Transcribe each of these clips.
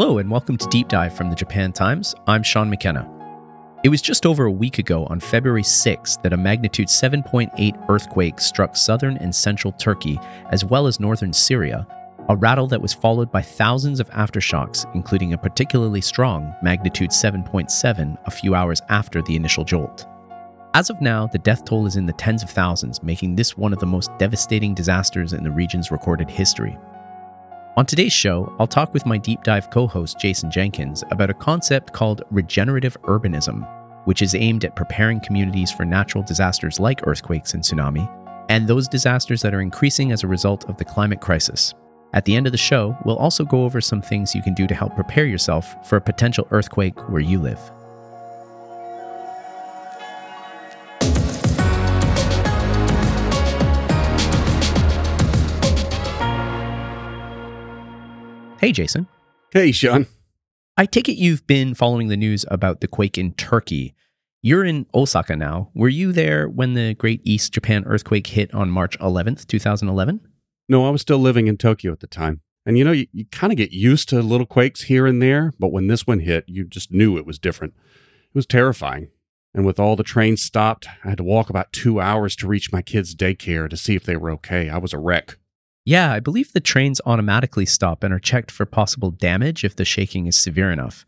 Hello, and welcome to Deep Dive from the Japan Times. I'm Sean McKenna. It was just over a week ago, on February 6th, that a magnitude 7.8 earthquake struck southern and central Turkey, as well as northern Syria, a rattle that was followed by thousands of aftershocks, including a particularly strong magnitude 7.7 a few hours after the initial jolt. As of now, the death toll is in the tens of thousands, making this one of the most devastating disasters in the region's recorded history. On today's show, I'll talk with my deep dive co host Jason Jenkins about a concept called regenerative urbanism, which is aimed at preparing communities for natural disasters like earthquakes and tsunami, and those disasters that are increasing as a result of the climate crisis. At the end of the show, we'll also go over some things you can do to help prepare yourself for a potential earthquake where you live. Hey, Jason. Hey, Sean. I take it you've been following the news about the quake in Turkey. You're in Osaka now. Were you there when the Great East Japan earthquake hit on March 11th, 2011? No, I was still living in Tokyo at the time. And you know, you, you kind of get used to little quakes here and there, but when this one hit, you just knew it was different. It was terrifying. And with all the trains stopped, I had to walk about two hours to reach my kids' daycare to see if they were okay. I was a wreck. Yeah, I believe the trains automatically stop and are checked for possible damage if the shaking is severe enough.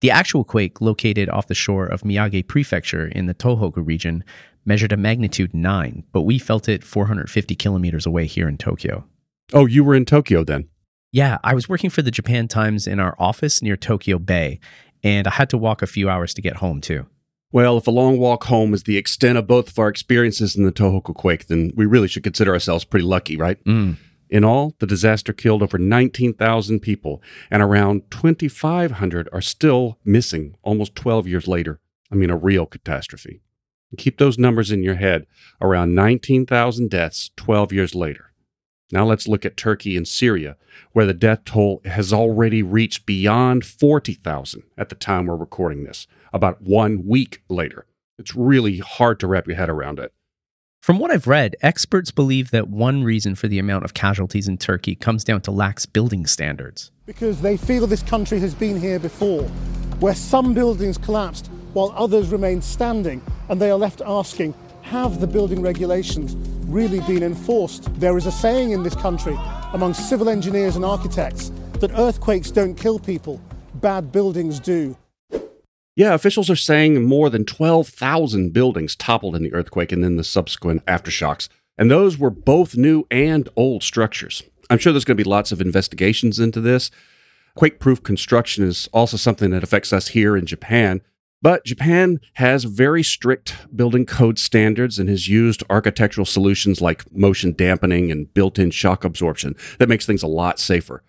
The actual quake, located off the shore of Miyagi Prefecture in the Tohoku region, measured a magnitude 9, but we felt it 450 kilometers away here in Tokyo. Oh, you were in Tokyo then? Yeah, I was working for the Japan Times in our office near Tokyo Bay, and I had to walk a few hours to get home too. Well, if a long walk home is the extent of both of our experiences in the Tohoku quake, then we really should consider ourselves pretty lucky, right? Mm. In all, the disaster killed over 19,000 people, and around 2,500 are still missing almost 12 years later. I mean, a real catastrophe. Keep those numbers in your head around 19,000 deaths 12 years later. Now let's look at Turkey and Syria, where the death toll has already reached beyond 40,000 at the time we're recording this, about one week later. It's really hard to wrap your head around it. From what I've read, experts believe that one reason for the amount of casualties in Turkey comes down to lax building standards. Because they feel this country has been here before, where some buildings collapsed while others remained standing, and they are left asking, have the building regulations really been enforced? There is a saying in this country among civil engineers and architects that earthquakes don't kill people, bad buildings do. Yeah, officials are saying more than 12,000 buildings toppled in the earthquake and then the subsequent aftershocks. And those were both new and old structures. I'm sure there's going to be lots of investigations into this. Quake proof construction is also something that affects us here in Japan. But Japan has very strict building code standards and has used architectural solutions like motion dampening and built in shock absorption that makes things a lot safer.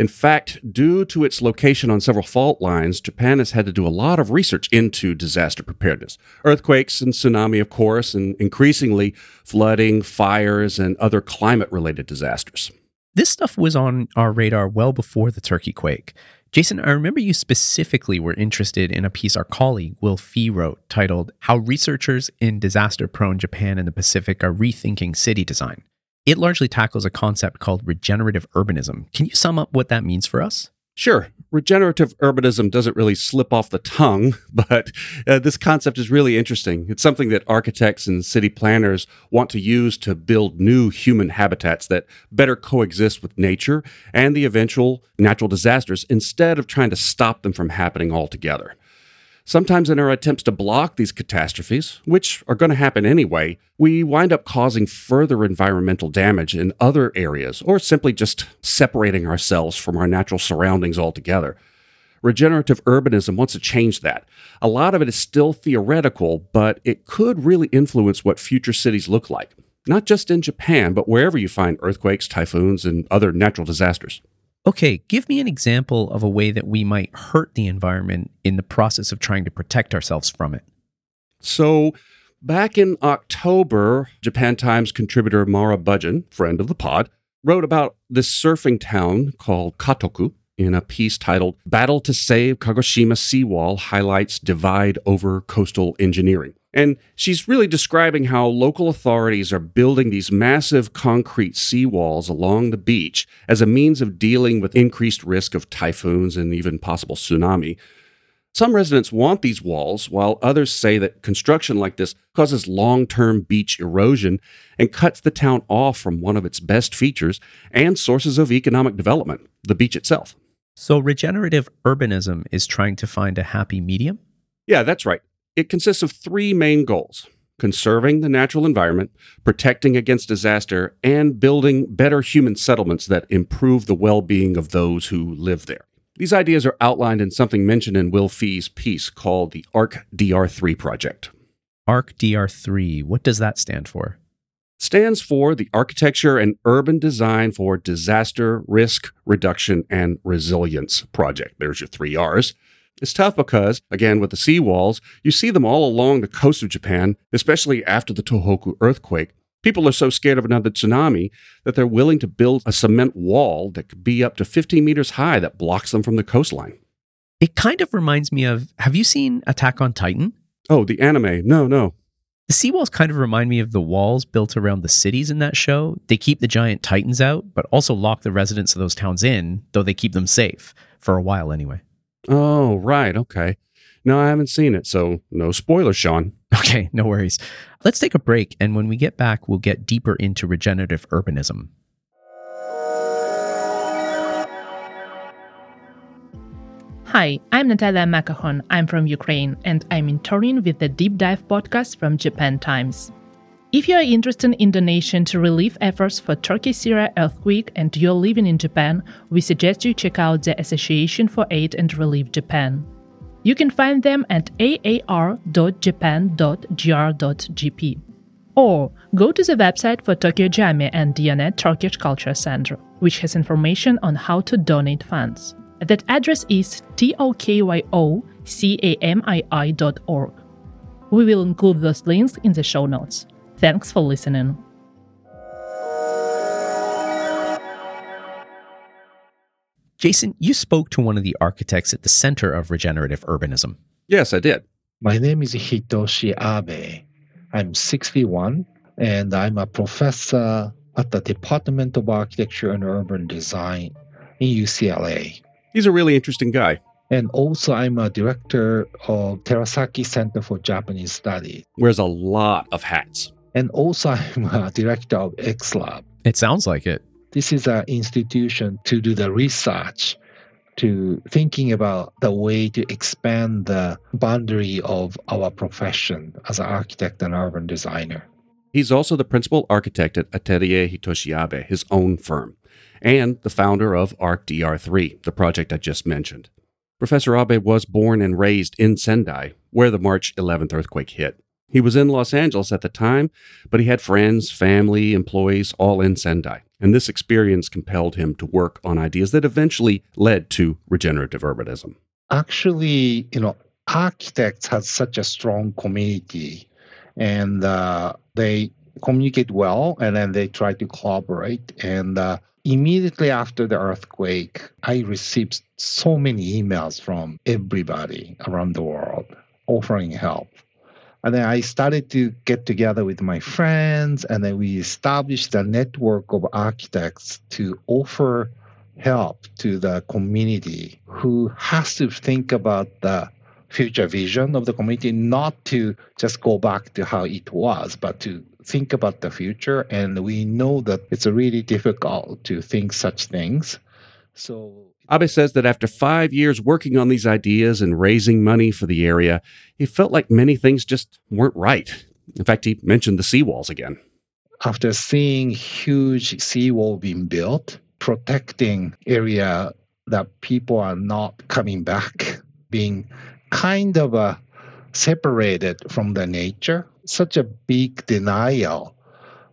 In fact, due to its location on several fault lines, Japan has had to do a lot of research into disaster preparedness. Earthquakes and tsunami, of course, and increasingly flooding, fires, and other climate related disasters. This stuff was on our radar well before the Turkey quake. Jason, I remember you specifically were interested in a piece our colleague Will Fee wrote titled How Researchers in Disaster Prone Japan and the Pacific Are Rethinking City Design. It largely tackles a concept called regenerative urbanism. Can you sum up what that means for us? Sure. Regenerative urbanism doesn't really slip off the tongue, but uh, this concept is really interesting. It's something that architects and city planners want to use to build new human habitats that better coexist with nature and the eventual natural disasters instead of trying to stop them from happening altogether. Sometimes, in our attempts to block these catastrophes, which are going to happen anyway, we wind up causing further environmental damage in other areas or simply just separating ourselves from our natural surroundings altogether. Regenerative urbanism wants to change that. A lot of it is still theoretical, but it could really influence what future cities look like, not just in Japan, but wherever you find earthquakes, typhoons, and other natural disasters. Okay, give me an example of a way that we might hurt the environment in the process of trying to protect ourselves from it. So, back in October, Japan Times contributor Mara Budgen, friend of the pod, wrote about this surfing town called Katoku in a piece titled Battle to Save Kagoshima Seawall Highlights Divide Over Coastal Engineering. And she's really describing how local authorities are building these massive concrete seawalls along the beach as a means of dealing with increased risk of typhoons and even possible tsunami. Some residents want these walls, while others say that construction like this causes long term beach erosion and cuts the town off from one of its best features and sources of economic development, the beach itself. So, regenerative urbanism is trying to find a happy medium? Yeah, that's right. It consists of three main goals conserving the natural environment, protecting against disaster, and building better human settlements that improve the well being of those who live there. These ideas are outlined in something mentioned in Will Fee's piece called the ARC DR3 project. ARC DR3, what does that stand for? Stands for the Architecture and Urban Design for Disaster Risk Reduction and Resilience project. There's your three R's. It's tough because, again, with the seawalls, you see them all along the coast of Japan, especially after the Tohoku earthquake, People are so scared of another tsunami that they're willing to build a cement wall that could be up to 15 meters high that blocks them from the coastline. It kind of reminds me of have you seen Attack on Titan? Oh, the anime. No, no. The seawalls kind of remind me of the walls built around the cities in that show. They keep the giant titans out, but also lock the residents of those towns in, though they keep them safe for a while anyway. Oh, right. Okay. No, I haven't seen it, so no spoilers, Sean. Okay, no worries. Let's take a break, and when we get back, we'll get deeper into regenerative urbanism. Hi, I'm Natalia Makahon. I'm from Ukraine, and I'm an intern with the Deep Dive podcast from Japan Times. If you are interested in donation to relief efforts for Turkey Syria earthquake and you're living in Japan, we suggest you check out the Association for Aid and Relief Japan. You can find them at aarjapan.gr.jp. Or go to the website for Tokyo Camii and Diyanet Turkish Culture Center, which has information on how to donate funds. That address is tokyo.camii.org. We will include those links in the show notes. Thanks for listening. Jason, you spoke to one of the architects at the center of regenerative urbanism. Yes, I did. My name is Hitoshi Abe. I'm 61 and I'm a professor at the Department of Architecture and Urban Design in UCLA. He's a really interesting guy. And also, I'm a director of Terasaki Center for Japanese Studies. Wears a lot of hats. And also, I'm a director of XLab. It sounds like it this is an institution to do the research to thinking about the way to expand the boundary of our profession as an architect and urban designer. He's also the principal architect at Atelier Hitoshi Abe, his own firm, and the founder of ArcDR3, the project I just mentioned. Professor Abe was born and raised in Sendai, where the March 11th earthquake hit. He was in Los Angeles at the time, but he had friends, family, employees all in Sendai. And this experience compelled him to work on ideas that eventually led to regenerative urbanism. Actually, you know, architects have such a strong community and uh, they communicate well and then they try to collaborate. And uh, immediately after the earthquake, I received so many emails from everybody around the world offering help. And then I started to get together with my friends, and then we established a network of architects to offer help to the community who has to think about the future vision of the community, not to just go back to how it was, but to think about the future. And we know that it's really difficult to think such things. So Abe says that after five years working on these ideas and raising money for the area, he felt like many things just weren't right. In fact, he mentioned the seawalls again. After seeing huge seawall being built, protecting area that people are not coming back, being kind of uh, separated from the nature, such a big denial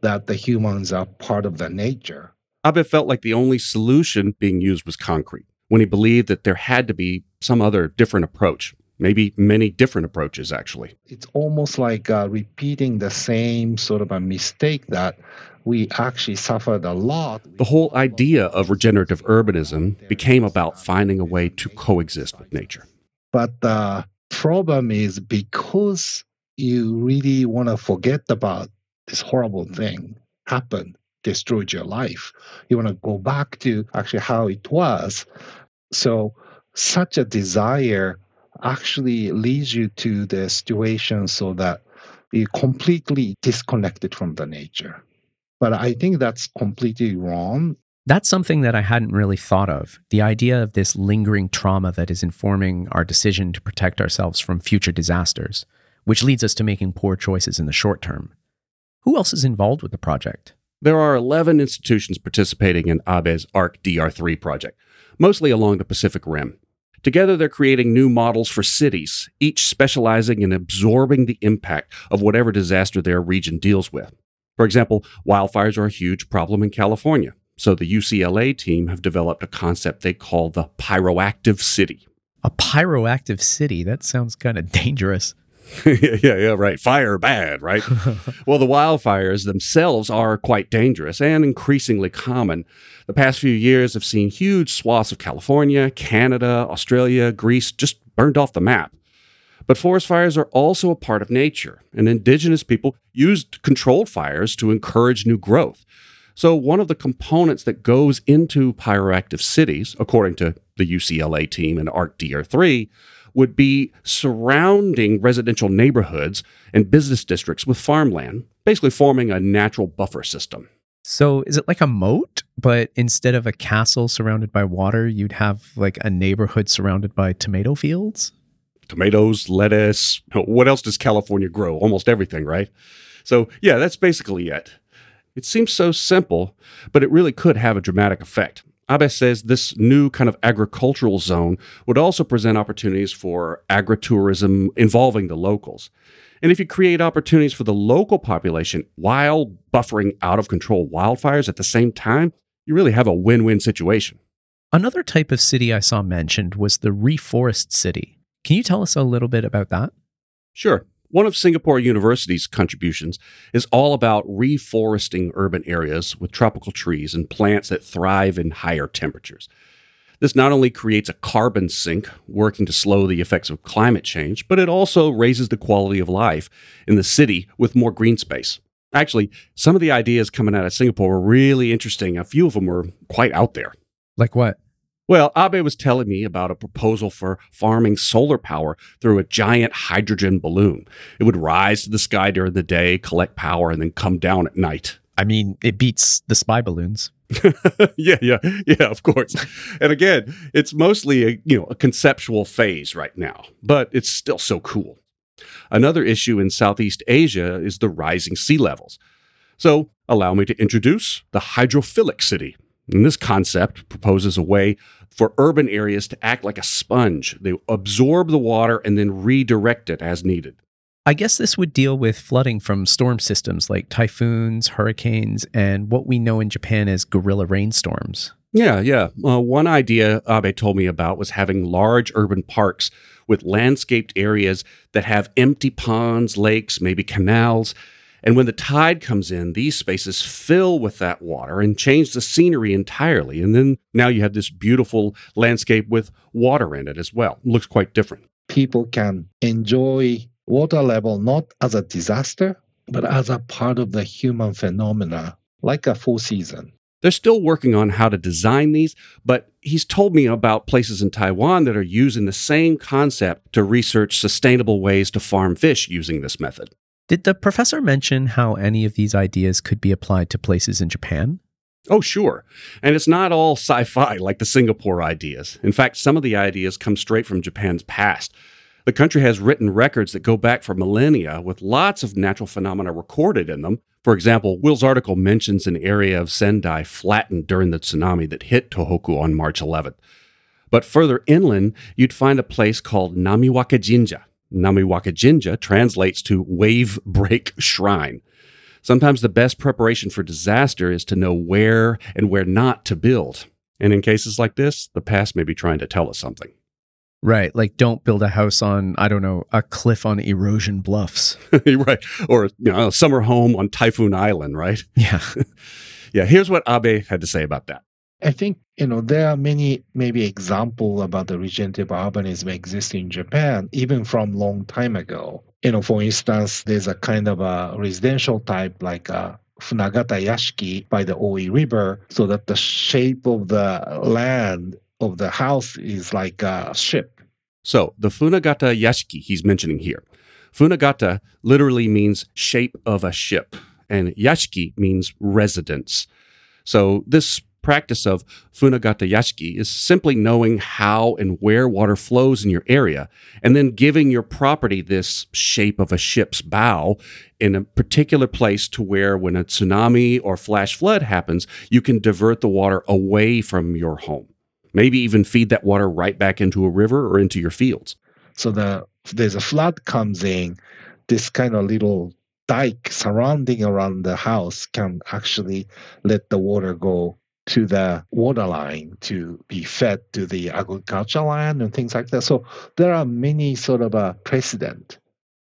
that the humans are part of the nature Abe felt like the only solution being used was concrete, when he believed that there had to be some other different approach, maybe many different approaches, actually. It's almost like uh, repeating the same sort of a mistake that we actually suffered a lot. The whole idea of regenerative urbanism became about finding a way to coexist with nature. But the problem is because you really want to forget about this horrible thing happened, destroyed your life. You want to go back to actually how it was. So such a desire actually leads you to the situation so that you're completely disconnected from the nature. But I think that's completely wrong. That's something that I hadn't really thought of. The idea of this lingering trauma that is informing our decision to protect ourselves from future disasters, which leads us to making poor choices in the short term. Who else is involved with the project? There are 11 institutions participating in Abe's ARC DR3 project, mostly along the Pacific Rim. Together, they're creating new models for cities, each specializing in absorbing the impact of whatever disaster their region deals with. For example, wildfires are a huge problem in California. So the UCLA team have developed a concept they call the pyroactive city. A pyroactive city? That sounds kind of dangerous. yeah, yeah, yeah, right. Fire bad, right? well, the wildfires themselves are quite dangerous and increasingly common. The past few years have seen huge swaths of California, Canada, Australia, Greece just burned off the map. But forest fires are also a part of nature, and indigenous people used controlled fires to encourage new growth. So, one of the components that goes into pyroactive cities, according to the UCLA team and ARC-DR3, would be surrounding residential neighborhoods and business districts with farmland, basically forming a natural buffer system. So, is it like a moat, but instead of a castle surrounded by water, you'd have like a neighborhood surrounded by tomato fields? Tomatoes, lettuce. What else does California grow? Almost everything, right? So, yeah, that's basically it. It seems so simple, but it really could have a dramatic effect. Abe says this new kind of agricultural zone would also present opportunities for agritourism involving the locals. And if you create opportunities for the local population while buffering out of control wildfires at the same time, you really have a win win situation. Another type of city I saw mentioned was the reforest city. Can you tell us a little bit about that? Sure. One of Singapore University's contributions is all about reforesting urban areas with tropical trees and plants that thrive in higher temperatures. This not only creates a carbon sink, working to slow the effects of climate change, but it also raises the quality of life in the city with more green space. Actually, some of the ideas coming out of Singapore were really interesting. A few of them were quite out there. Like what? Well, Abe was telling me about a proposal for farming solar power through a giant hydrogen balloon. It would rise to the sky during the day, collect power, and then come down at night. I mean, it beats the spy balloons. yeah, yeah, yeah, of course. and again, it's mostly a, you know, a conceptual phase right now, but it's still so cool. Another issue in Southeast Asia is the rising sea levels. So, allow me to introduce the hydrophilic city. And this concept proposes a way for urban areas to act like a sponge. They absorb the water and then redirect it as needed. I guess this would deal with flooding from storm systems like typhoons, hurricanes, and what we know in Japan as guerrilla rainstorms. Yeah, yeah. Uh, one idea Abe told me about was having large urban parks with landscaped areas that have empty ponds, lakes, maybe canals, and when the tide comes in, these spaces fill with that water and change the scenery entirely. And then now you have this beautiful landscape with water in it as well. It looks quite different. People can enjoy water level not as a disaster, but as a part of the human phenomena, like a full season. They're still working on how to design these, but he's told me about places in Taiwan that are using the same concept to research sustainable ways to farm fish using this method. Did the professor mention how any of these ideas could be applied to places in Japan? Oh, sure. And it's not all sci fi like the Singapore ideas. In fact, some of the ideas come straight from Japan's past. The country has written records that go back for millennia with lots of natural phenomena recorded in them. For example, Will's article mentions an area of Sendai flattened during the tsunami that hit Tohoku on March 11th. But further inland, you'd find a place called Namiwake Jinja, Namiwake Jinja translates to wave break shrine. Sometimes the best preparation for disaster is to know where and where not to build. And in cases like this, the past may be trying to tell us something. Right. Like don't build a house on, I don't know, a cliff on erosion bluffs. right. Or you know, a summer home on Typhoon Island, right? Yeah. yeah. Here's what Abe had to say about that. I think you know there are many maybe example about the regenerative urbanism existing in Japan even from long time ago. You know, for instance, there's a kind of a residential type like a Funagata Yashiki by the Oi River, so that the shape of the land of the house is like a ship. So the Funagata Yashiki he's mentioning here. Funagata literally means shape of a ship, and Yashiki means residence. So this practice of Funagata Yashiki is simply knowing how and where water flows in your area, and then giving your property this shape of a ship's bow in a particular place to where, when a tsunami or flash flood happens, you can divert the water away from your home. Maybe even feed that water right back into a river or into your fields. So the there's a flood comes in, this kind of little dike surrounding around the house can actually let the water go to the water line to be fed to the agricultural land and things like that. So there are many sort of a precedent.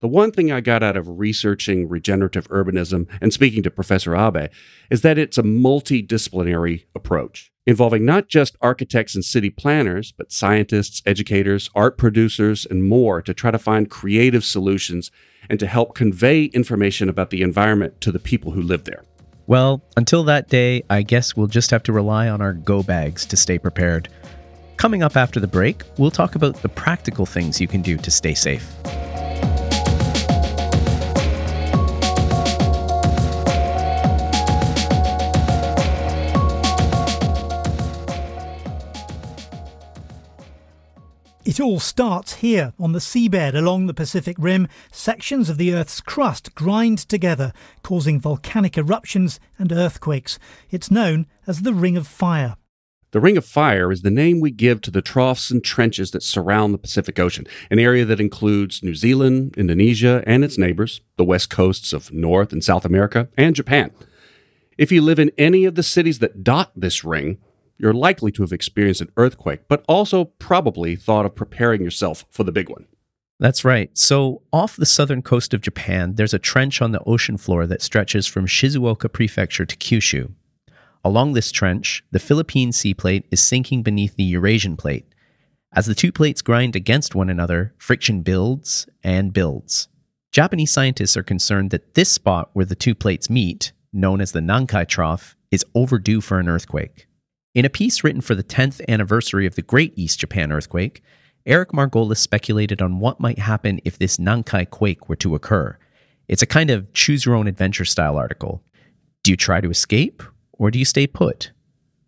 The one thing I got out of researching regenerative urbanism and speaking to Professor Abe is that it's a multidisciplinary approach involving not just architects and city planners, but scientists, educators, art producers, and more to try to find creative solutions and to help convey information about the environment to the people who live there. Well, until that day, I guess we'll just have to rely on our go bags to stay prepared. Coming up after the break, we'll talk about the practical things you can do to stay safe. It all starts here on the seabed along the Pacific Rim. Sections of the Earth's crust grind together, causing volcanic eruptions and earthquakes. It's known as the Ring of Fire. The Ring of Fire is the name we give to the troughs and trenches that surround the Pacific Ocean, an area that includes New Zealand, Indonesia, and its neighbors, the west coasts of North and South America, and Japan. If you live in any of the cities that dot this ring, you're likely to have experienced an earthquake, but also probably thought of preparing yourself for the big one. That's right. So, off the southern coast of Japan, there's a trench on the ocean floor that stretches from Shizuoka Prefecture to Kyushu. Along this trench, the Philippine sea plate is sinking beneath the Eurasian plate. As the two plates grind against one another, friction builds and builds. Japanese scientists are concerned that this spot where the two plates meet, known as the Nankai Trough, is overdue for an earthquake. In a piece written for the 10th anniversary of the Great East Japan earthquake, Eric Margolis speculated on what might happen if this Nankai quake were to occur. It's a kind of choose your own adventure style article. Do you try to escape, or do you stay put?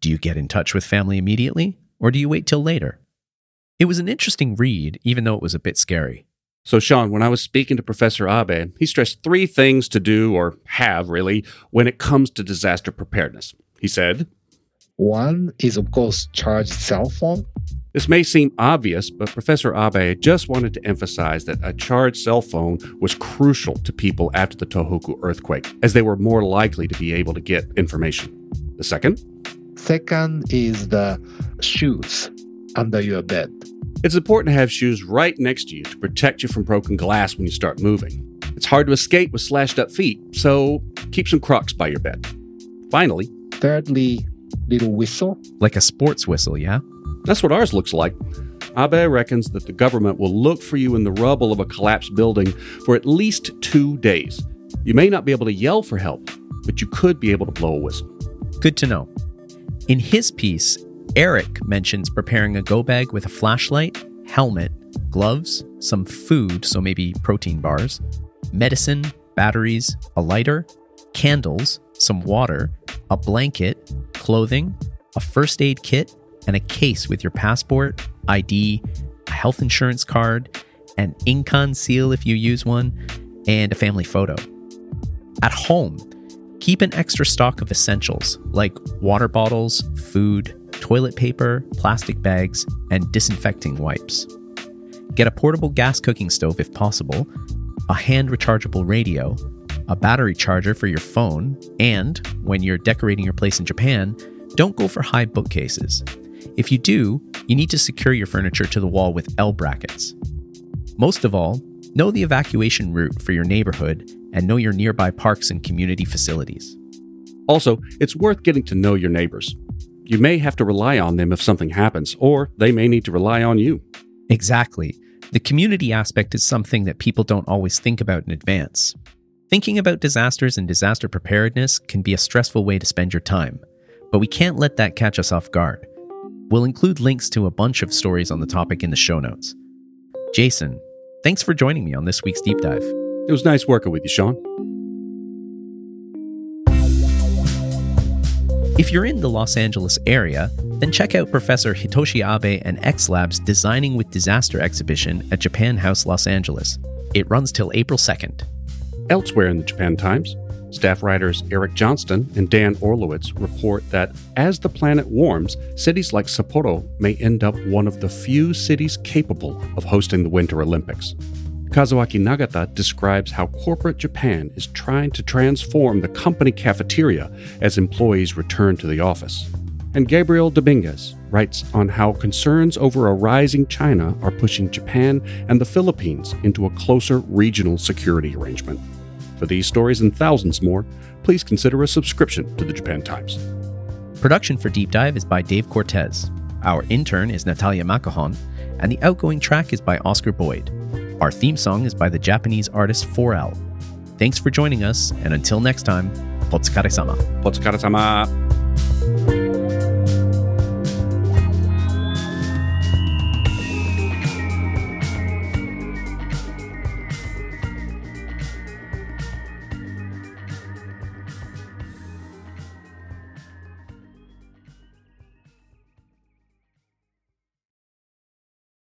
Do you get in touch with family immediately, or do you wait till later? It was an interesting read, even though it was a bit scary. So, Sean, when I was speaking to Professor Abe, he stressed three things to do, or have really, when it comes to disaster preparedness. He said, one is, of course, charged cell phone. This may seem obvious, but Professor Abe just wanted to emphasize that a charged cell phone was crucial to people after the Tohoku earthquake, as they were more likely to be able to get information. The second? Second is the shoes under your bed. It's important to have shoes right next to you to protect you from broken glass when you start moving. It's hard to escape with slashed up feet, so keep some Crocs by your bed. Finally, thirdly, little whistle. Like a sports whistle, yeah? That's what ours looks like. Abe reckons that the government will look for you in the rubble of a collapsed building for at least two days. You may not be able to yell for help, but you could be able to blow a whistle. Good to know. In his piece, Eric mentions preparing a go bag with a flashlight, helmet, gloves, some food, so maybe protein bars, medicine, batteries, a lighter, candles, some water, a blanket, clothing, a first aid kit, and a case with your passport, ID, a health insurance card, an inkan seal if you use one, and a family photo. At home, keep an extra stock of essentials like water bottles, food, toilet paper, plastic bags, and disinfecting wipes. Get a portable gas cooking stove if possible, a hand rechargeable radio, a battery charger for your phone, and when you're decorating your place in Japan, don't go for high bookcases. If you do, you need to secure your furniture to the wall with L brackets. Most of all, know the evacuation route for your neighborhood and know your nearby parks and community facilities. Also, it's worth getting to know your neighbors. You may have to rely on them if something happens, or they may need to rely on you. Exactly. The community aspect is something that people don't always think about in advance. Thinking about disasters and disaster preparedness can be a stressful way to spend your time, but we can't let that catch us off guard. We'll include links to a bunch of stories on the topic in the show notes. Jason, thanks for joining me on this week's deep dive. It was nice working with you, Sean. If you're in the Los Angeles area, then check out Professor Hitoshi Abe and X Lab's Designing with Disaster exhibition at Japan House Los Angeles. It runs till April 2nd. Elsewhere in the Japan Times, staff writers Eric Johnston and Dan Orlowitz report that as the planet warms, cities like Sapporo may end up one of the few cities capable of hosting the Winter Olympics. Kazuaki Nagata describes how corporate Japan is trying to transform the company cafeteria as employees return to the office. And Gabriel Dominguez writes on how concerns over a rising China are pushing Japan and the Philippines into a closer regional security arrangement. For these stories and thousands more, please consider a subscription to the Japan Times. Production for Deep Dive is by Dave Cortez. Our intern is Natalia Makahon, and the outgoing track is by Oscar Boyd. Our theme song is by the Japanese artist 4L. Thanks for joining us, and until next time, Otsukare sama. Otsukare sama.